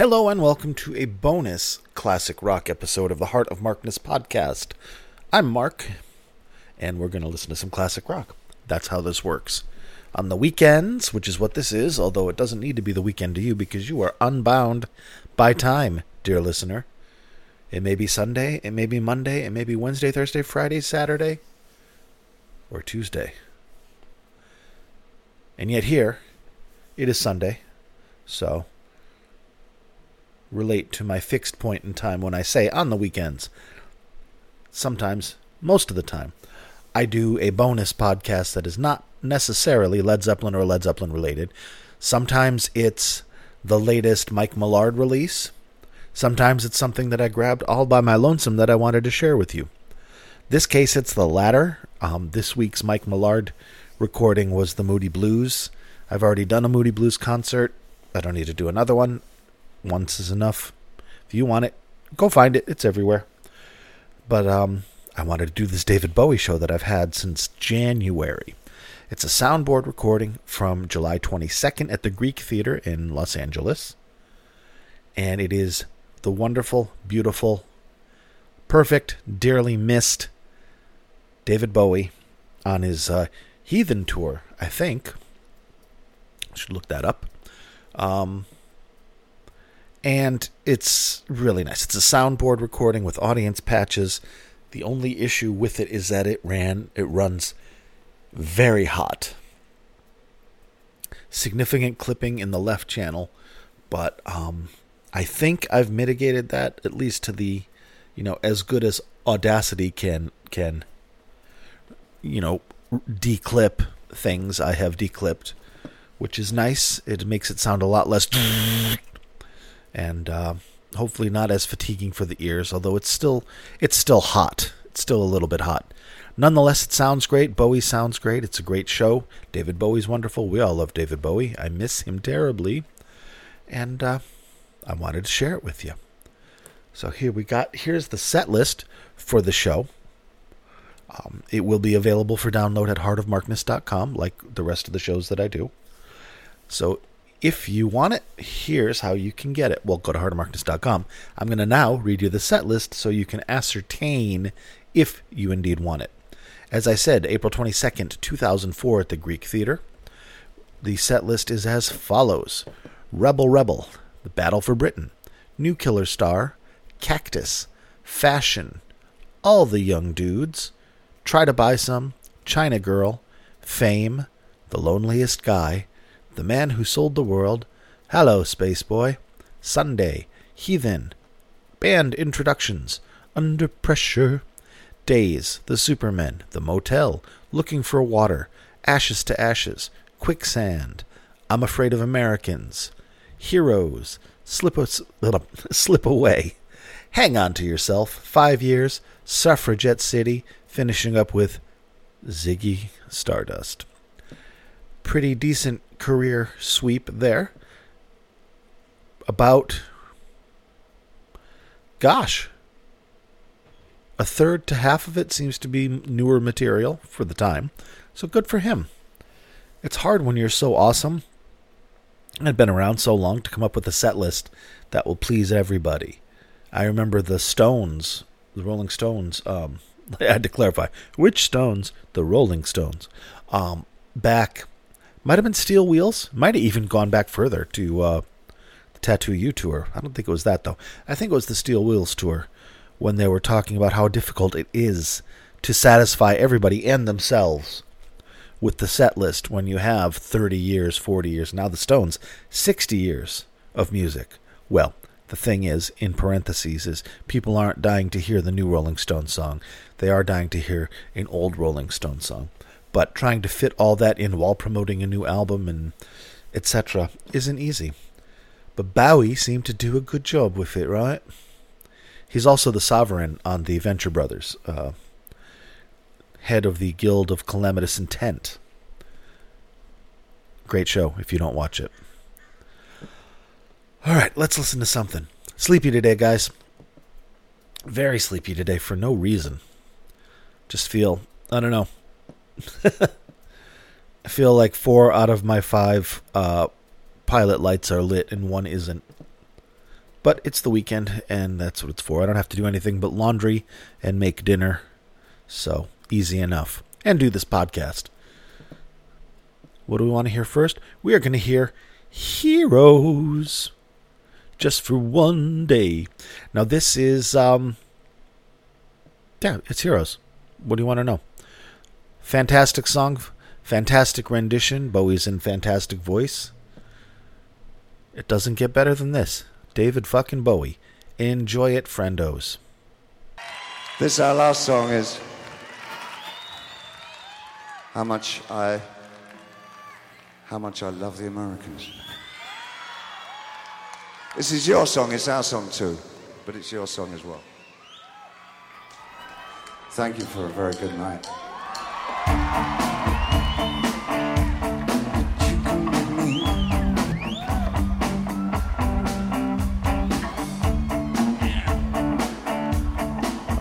Hello and welcome to a bonus classic rock episode of the Heart of Markness podcast. I'm Mark, and we're going to listen to some classic rock. That's how this works. On the weekends, which is what this is, although it doesn't need to be the weekend to you because you are unbound by time, dear listener. It may be Sunday, it may be Monday, it may be Wednesday, Thursday, Friday, Saturday, or Tuesday. And yet here, it is Sunday, so relate to my fixed point in time when I say on the weekends. Sometimes, most of the time, I do a bonus podcast that is not necessarily Led Zeppelin or Led Zeppelin related. Sometimes it's the latest Mike Millard release. Sometimes it's something that I grabbed all by my lonesome that I wanted to share with you. This case, it's the latter. Um, this week's Mike Millard recording was the Moody Blues. I've already done a Moody Blues concert. I don't need to do another one. Once is enough. If you want it, go find it. It's everywhere. But um, I wanted to do this David Bowie show that I've had since January. It's a soundboard recording from July 22nd at the Greek Theater in Los Angeles. And it is the wonderful, beautiful, perfect, dearly missed David Bowie on his uh, Heathen tour, I think. I should look that up. Um, and it's really nice. It's a soundboard recording with audience patches. The only issue with it is that it ran it runs very hot. Significant clipping in the left channel, but um, I think I've mitigated that at least to the, you know, as good as Audacity can can, you know, declip things. I have declipped, which is nice. It makes it sound a lot less and uh, hopefully not as fatiguing for the ears. Although it's still it's still hot. It's still a little bit hot. Nonetheless, it sounds great. Bowie sounds great. It's a great show. David Bowie's wonderful. We all love David Bowie. I miss him terribly, and uh, I wanted to share it with you. So here we got. Here's the set list for the show. Um, it will be available for download at heartofmarkness.com, like the rest of the shows that I do. So if you want it, here's how you can get it. Well, go to heartofmarkness.com. I'm going to now read you the set list so you can ascertain if you indeed want it. As I said, April 22nd, 2004, at the Greek Theater. The set list is as follows Rebel Rebel, The Battle for Britain, New Killer Star, Cactus, Fashion, All the Young Dudes, Try to Buy Some, China Girl, Fame, The Loneliest Guy, the Man Who Sold the World, Hello, Space Boy, Sunday, Heathen, Band Introductions, Under Pressure, Days, The Supermen, The Motel, Looking for Water, Ashes to Ashes, Quicksand, I'm Afraid of Americans, Heroes, Slip, a, slip Away, Hang On to Yourself, Five Years, Suffragette City, finishing up with Ziggy Stardust. Pretty decent career sweep there. About, gosh, a third to half of it seems to be newer material for the time. So good for him. It's hard when you're so awesome and been around so long to come up with a set list that will please everybody. I remember the Stones, the Rolling Stones. Um, I had to clarify which Stones, the Rolling Stones. Um, back might have been Steel Wheels. Might have even gone back further to uh, the Tattoo You tour. I don't think it was that though. I think it was the Steel Wheels tour when they were talking about how difficult it is to satisfy everybody and themselves with the set list when you have 30 years, 40 years, now the Stones, 60 years of music. Well, the thing is, in parentheses, is people aren't dying to hear the new Rolling Stones song. They are dying to hear an old Rolling Stones song but trying to fit all that in while promoting a new album and etc. isn't easy. But Bowie seemed to do a good job with it, right? He's also the sovereign on the Venture Brothers, uh, head of the Guild of Calamitous Intent. Great show if you don't watch it. All right, let's listen to something. Sleepy today, guys. Very sleepy today for no reason. Just feel, I don't know, I feel like four out of my five uh, pilot lights are lit and one isn't. But it's the weekend, and that's what it's for. I don't have to do anything but laundry and make dinner. So, easy enough. And do this podcast. What do we want to hear first? We are going to hear Heroes just for one day. Now, this is, um, yeah, it's Heroes. What do you want to know? Fantastic song, fantastic rendition. Bowie's in fantastic voice. It doesn't get better than this. David fucking Bowie. Enjoy it, friendos. This our last song is how much I how much I love the Americans. This is your song, it's our song too, but it's your song as well. Thank you for a very good night.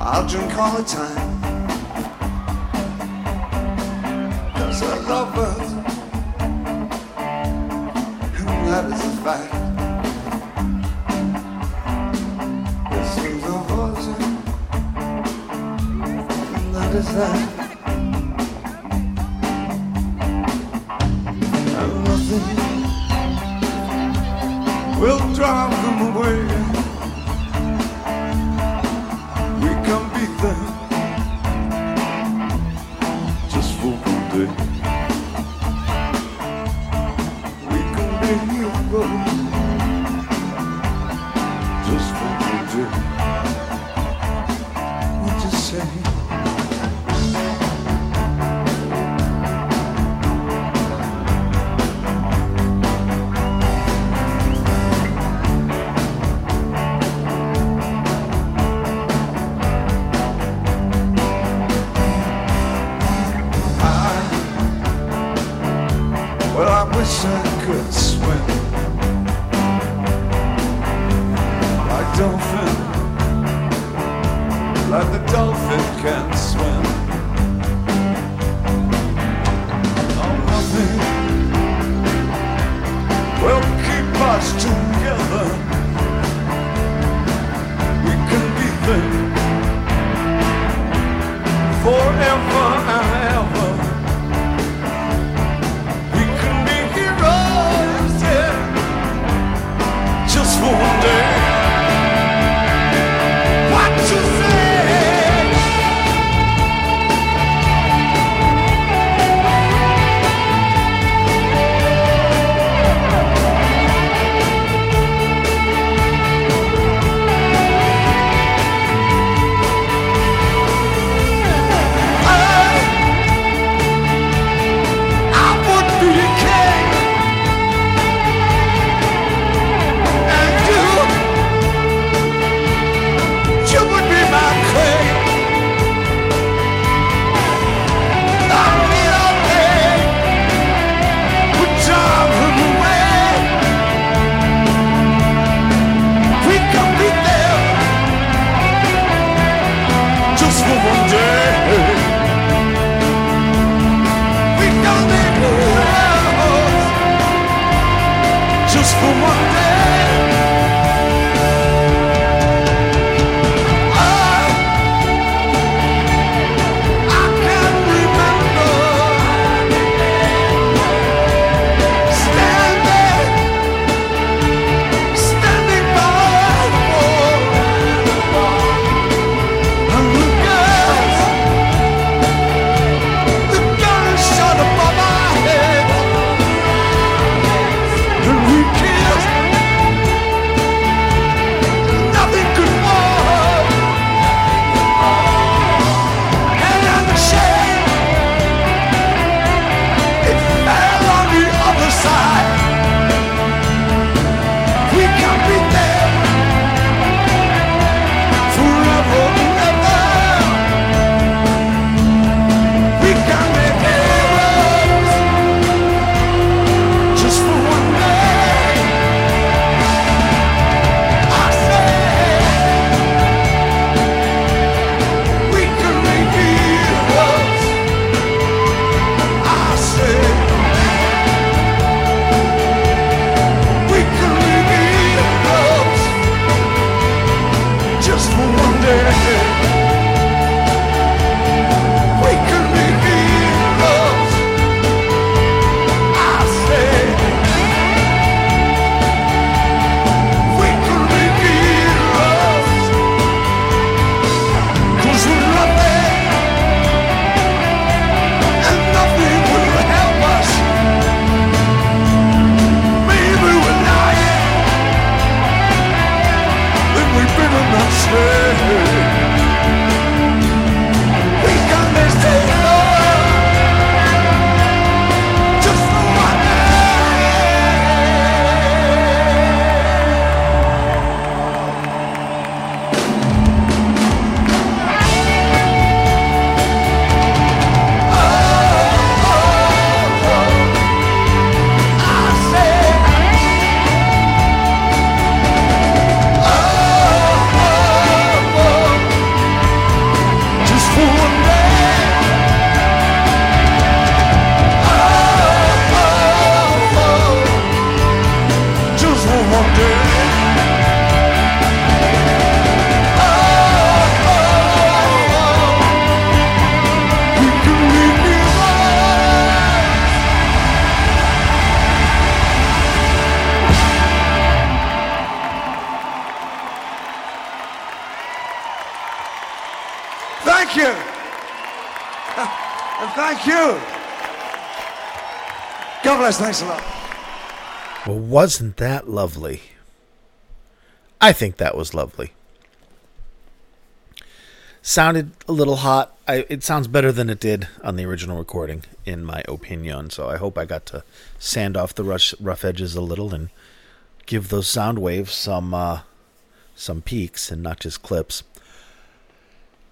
I'll drink all the time. Cause I love us. And that is a fact. This is a poison. And that is that. Will drive them away. God bless. Thanks a lot. Well, wasn't that lovely? I think that was lovely. Sounded a little hot. I, it sounds better than it did on the original recording, in my opinion. So I hope I got to sand off the rough edges a little and give those sound waves some uh, some peaks and not just clips.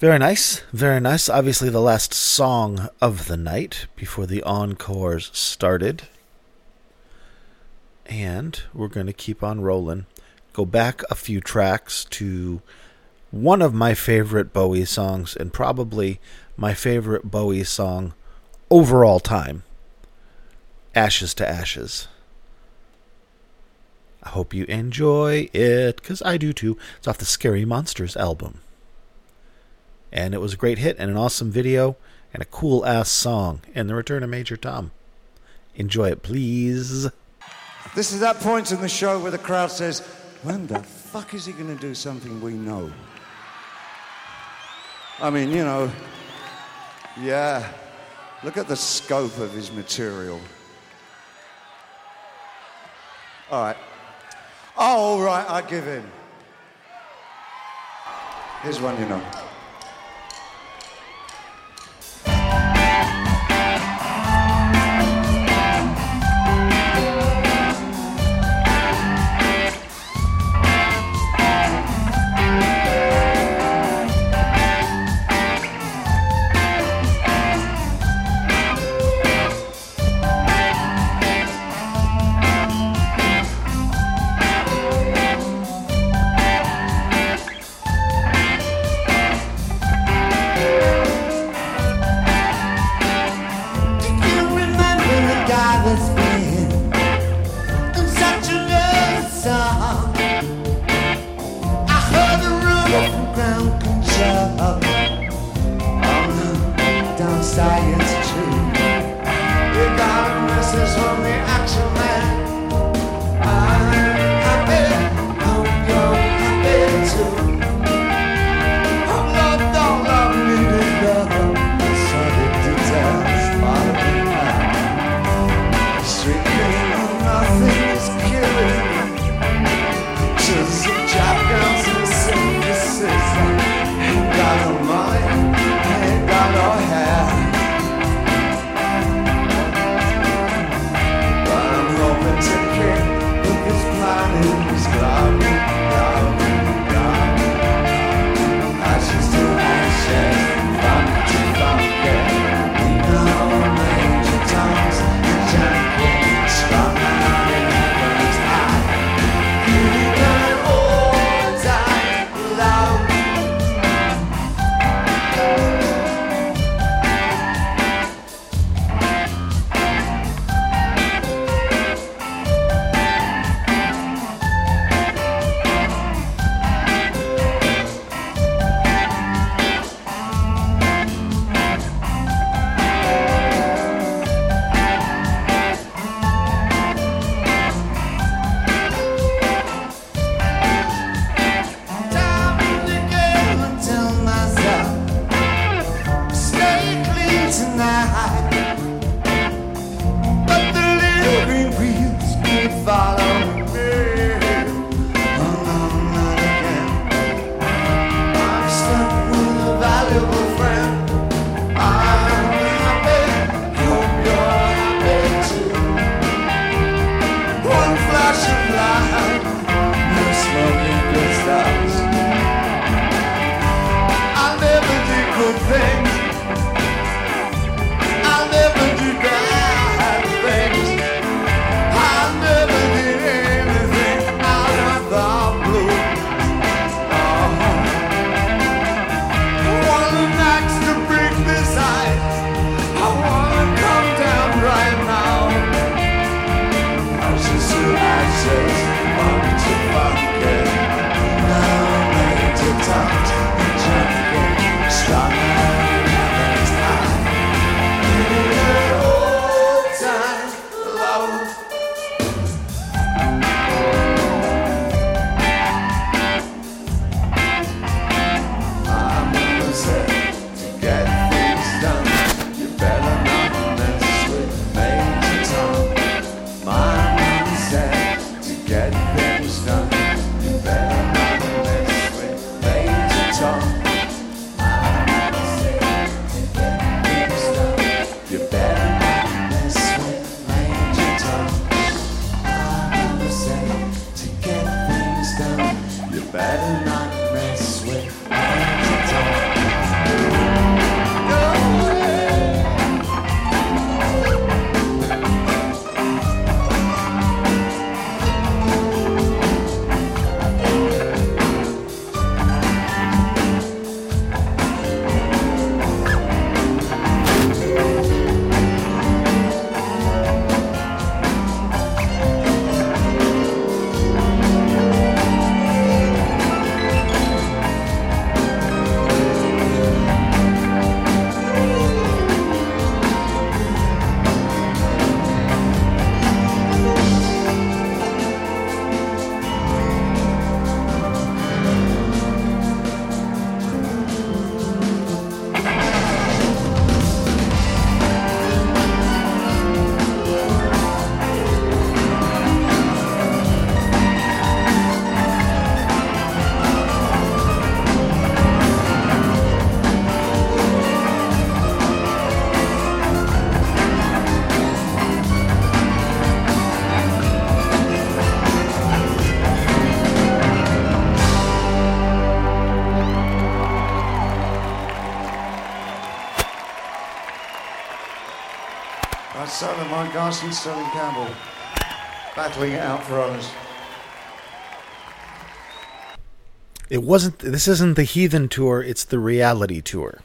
Very nice, very nice. Obviously, the last song of the night before the encores started. And we're going to keep on rolling. Go back a few tracks to one of my favorite Bowie songs, and probably my favorite Bowie song overall time Ashes to Ashes. I hope you enjoy it, because I do too. It's off the Scary Monsters album. And it was a great hit and an awesome video and a cool ass song. And the return of Major Tom. Enjoy it, please. This is that point in the show where the crowd says, when the fuck is he going to do something we know? I mean, you know, yeah, look at the scope of his material. All right. Oh, all right, I give in. Here's one you know. Simon Garson, Sterling Campbell, battling it out for honours. It wasn't. This isn't the Heathen tour. It's the Reality tour.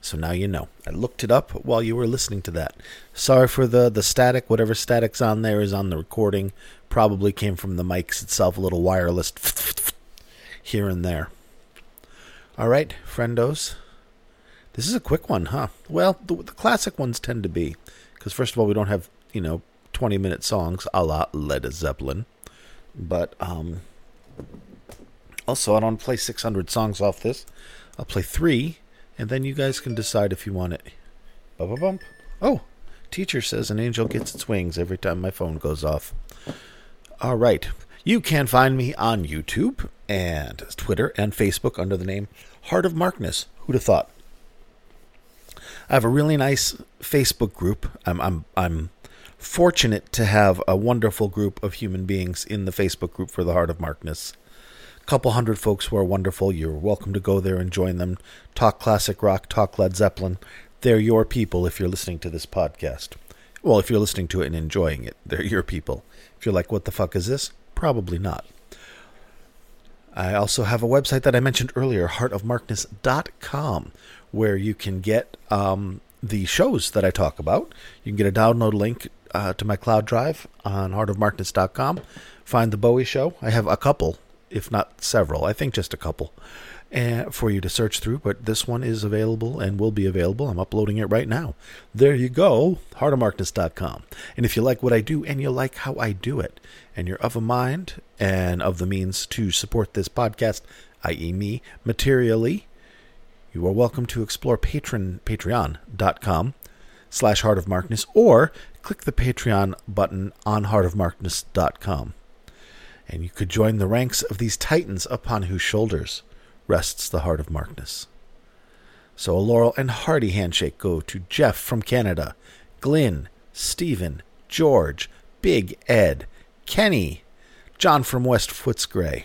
So now you know. I looked it up while you were listening to that. Sorry for the the static. Whatever static's on there is on the recording. Probably came from the mics itself. A little wireless here and there. All right, friendos. This is a quick one, huh? Well, the, the classic ones tend to be, because first of all, we don't have you know twenty minute songs a la Led Zeppelin, but um, also I don't play six hundred songs off this. I'll play three, and then you guys can decide if you want it. Bump, bump. Oh, teacher says an angel gets its wings every time my phone goes off. All right. You can find me on YouTube and Twitter and Facebook under the name Heart of Markness. Who'd have thought? I have a really nice Facebook group. I'm I'm I'm fortunate to have a wonderful group of human beings in the Facebook group for the Heart of Markness. A couple hundred folks who are wonderful. You're welcome to go there and join them. Talk classic rock, talk Led Zeppelin. They're your people if you're listening to this podcast. Well, if you're listening to it and enjoying it, they're your people. If you're like, what the fuck is this? Probably not. I also have a website that I mentioned earlier, heartofmarkness.com, where you can get um, the shows that I talk about. You can get a download link uh, to my cloud drive on heartofmarkness.com. Find the Bowie show. I have a couple, if not several. I think just a couple and for you to search through, but this one is available and will be available. I'm uploading it right now. There you go, heartofmarkness.com. And if you like what I do and you like how I do it, and you're of a mind and of the means to support this podcast, i.e., me, materially, you are welcome to explore patron patreon.com slash heart of markness or click the Patreon button on heartofmarkness.com. And you could join the ranks of these titans upon whose shoulders rests the heart of Markness. So a laurel and hearty handshake go to Jeff from Canada, Glyn, Stephen, George, Big Ed, Kenny, John from West Footscray,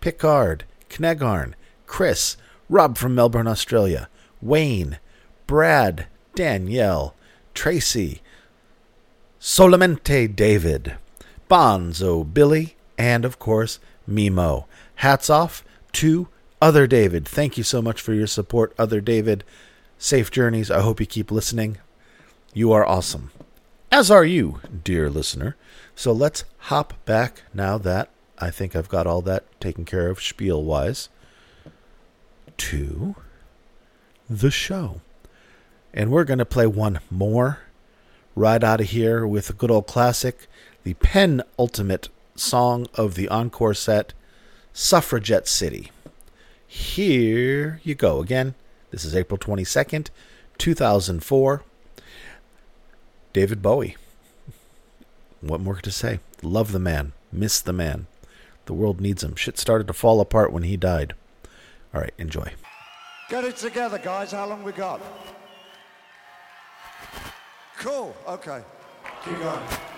Picard, Knegarn, Chris, Rob from Melbourne, Australia, Wayne, Brad, Danielle, Tracy, Solamente David, Bonzo Billy, and of course, Mimo. Hats off to Other David. Thank you so much for your support, Other David. Safe journeys. I hope you keep listening. You are awesome. As are you, dear listener. So let's hop back now that I think I've got all that taken care of spiel wise to the show. And we're going to play one more right out of here with a good old classic, the penultimate song of the encore set, Suffragette City. Here you go. Again, this is April 22nd, 2004. David Bowie. What more to say? Love the man. Miss the man. The world needs him. Shit started to fall apart when he died. All right, enjoy. Get it together, guys. How long we got? Cool. Okay. Keep going.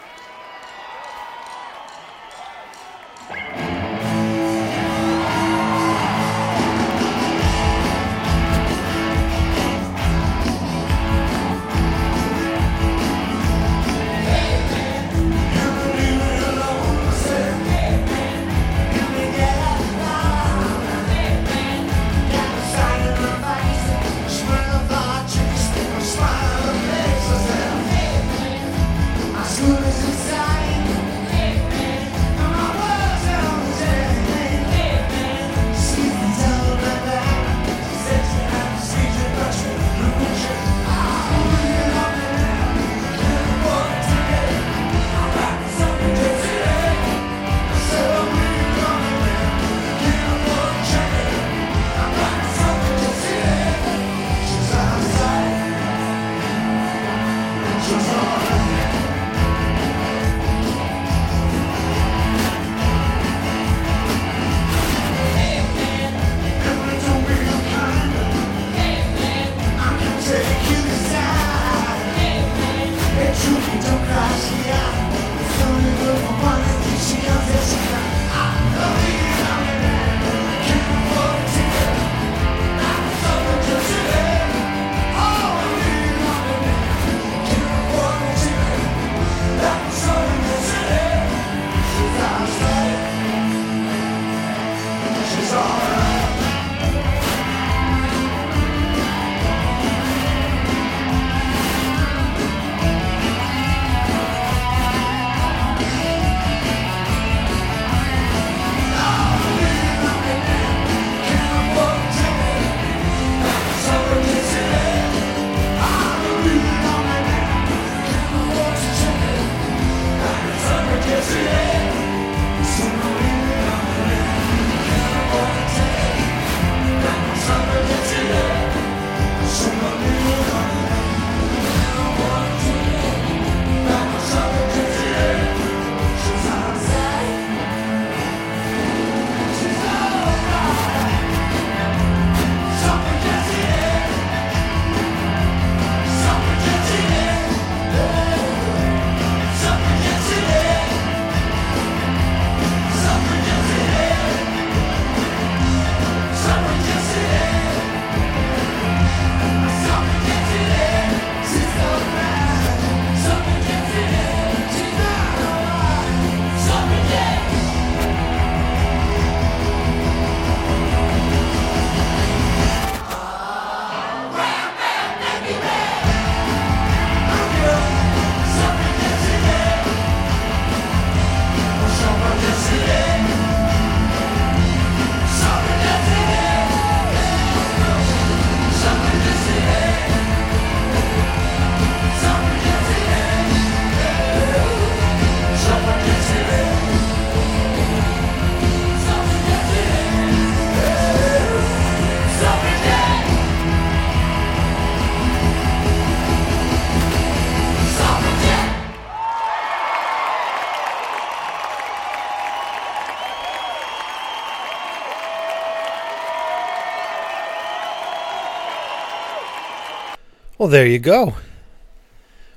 There you go.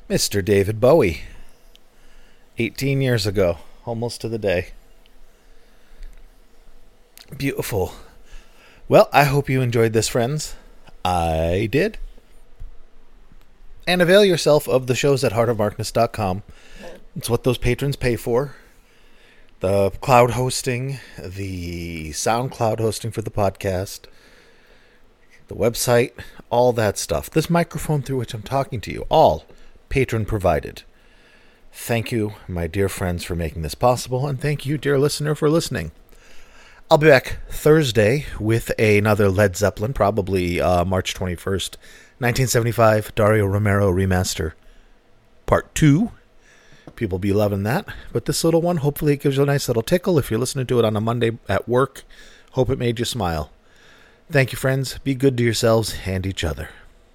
Mr. David Bowie. 18 years ago, almost to the day. Beautiful. Well, I hope you enjoyed this, friends. I did. And avail yourself of the shows at heartofmarkness.com. It's what those patrons pay for. The cloud hosting, the SoundCloud hosting for the podcast, the website, all that stuff. This microphone through which I'm talking to you, all patron provided. Thank you, my dear friends, for making this possible, and thank you, dear listener, for listening. I'll be back Thursday with another Led Zeppelin, probably uh, March 21st, 1975, Dario Romero remaster, part two. People be loving that. But this little one, hopefully, it gives you a nice little tickle. If you're listening to it on a Monday at work, hope it made you smile. Thank you, friends. Be good to yourselves and each other.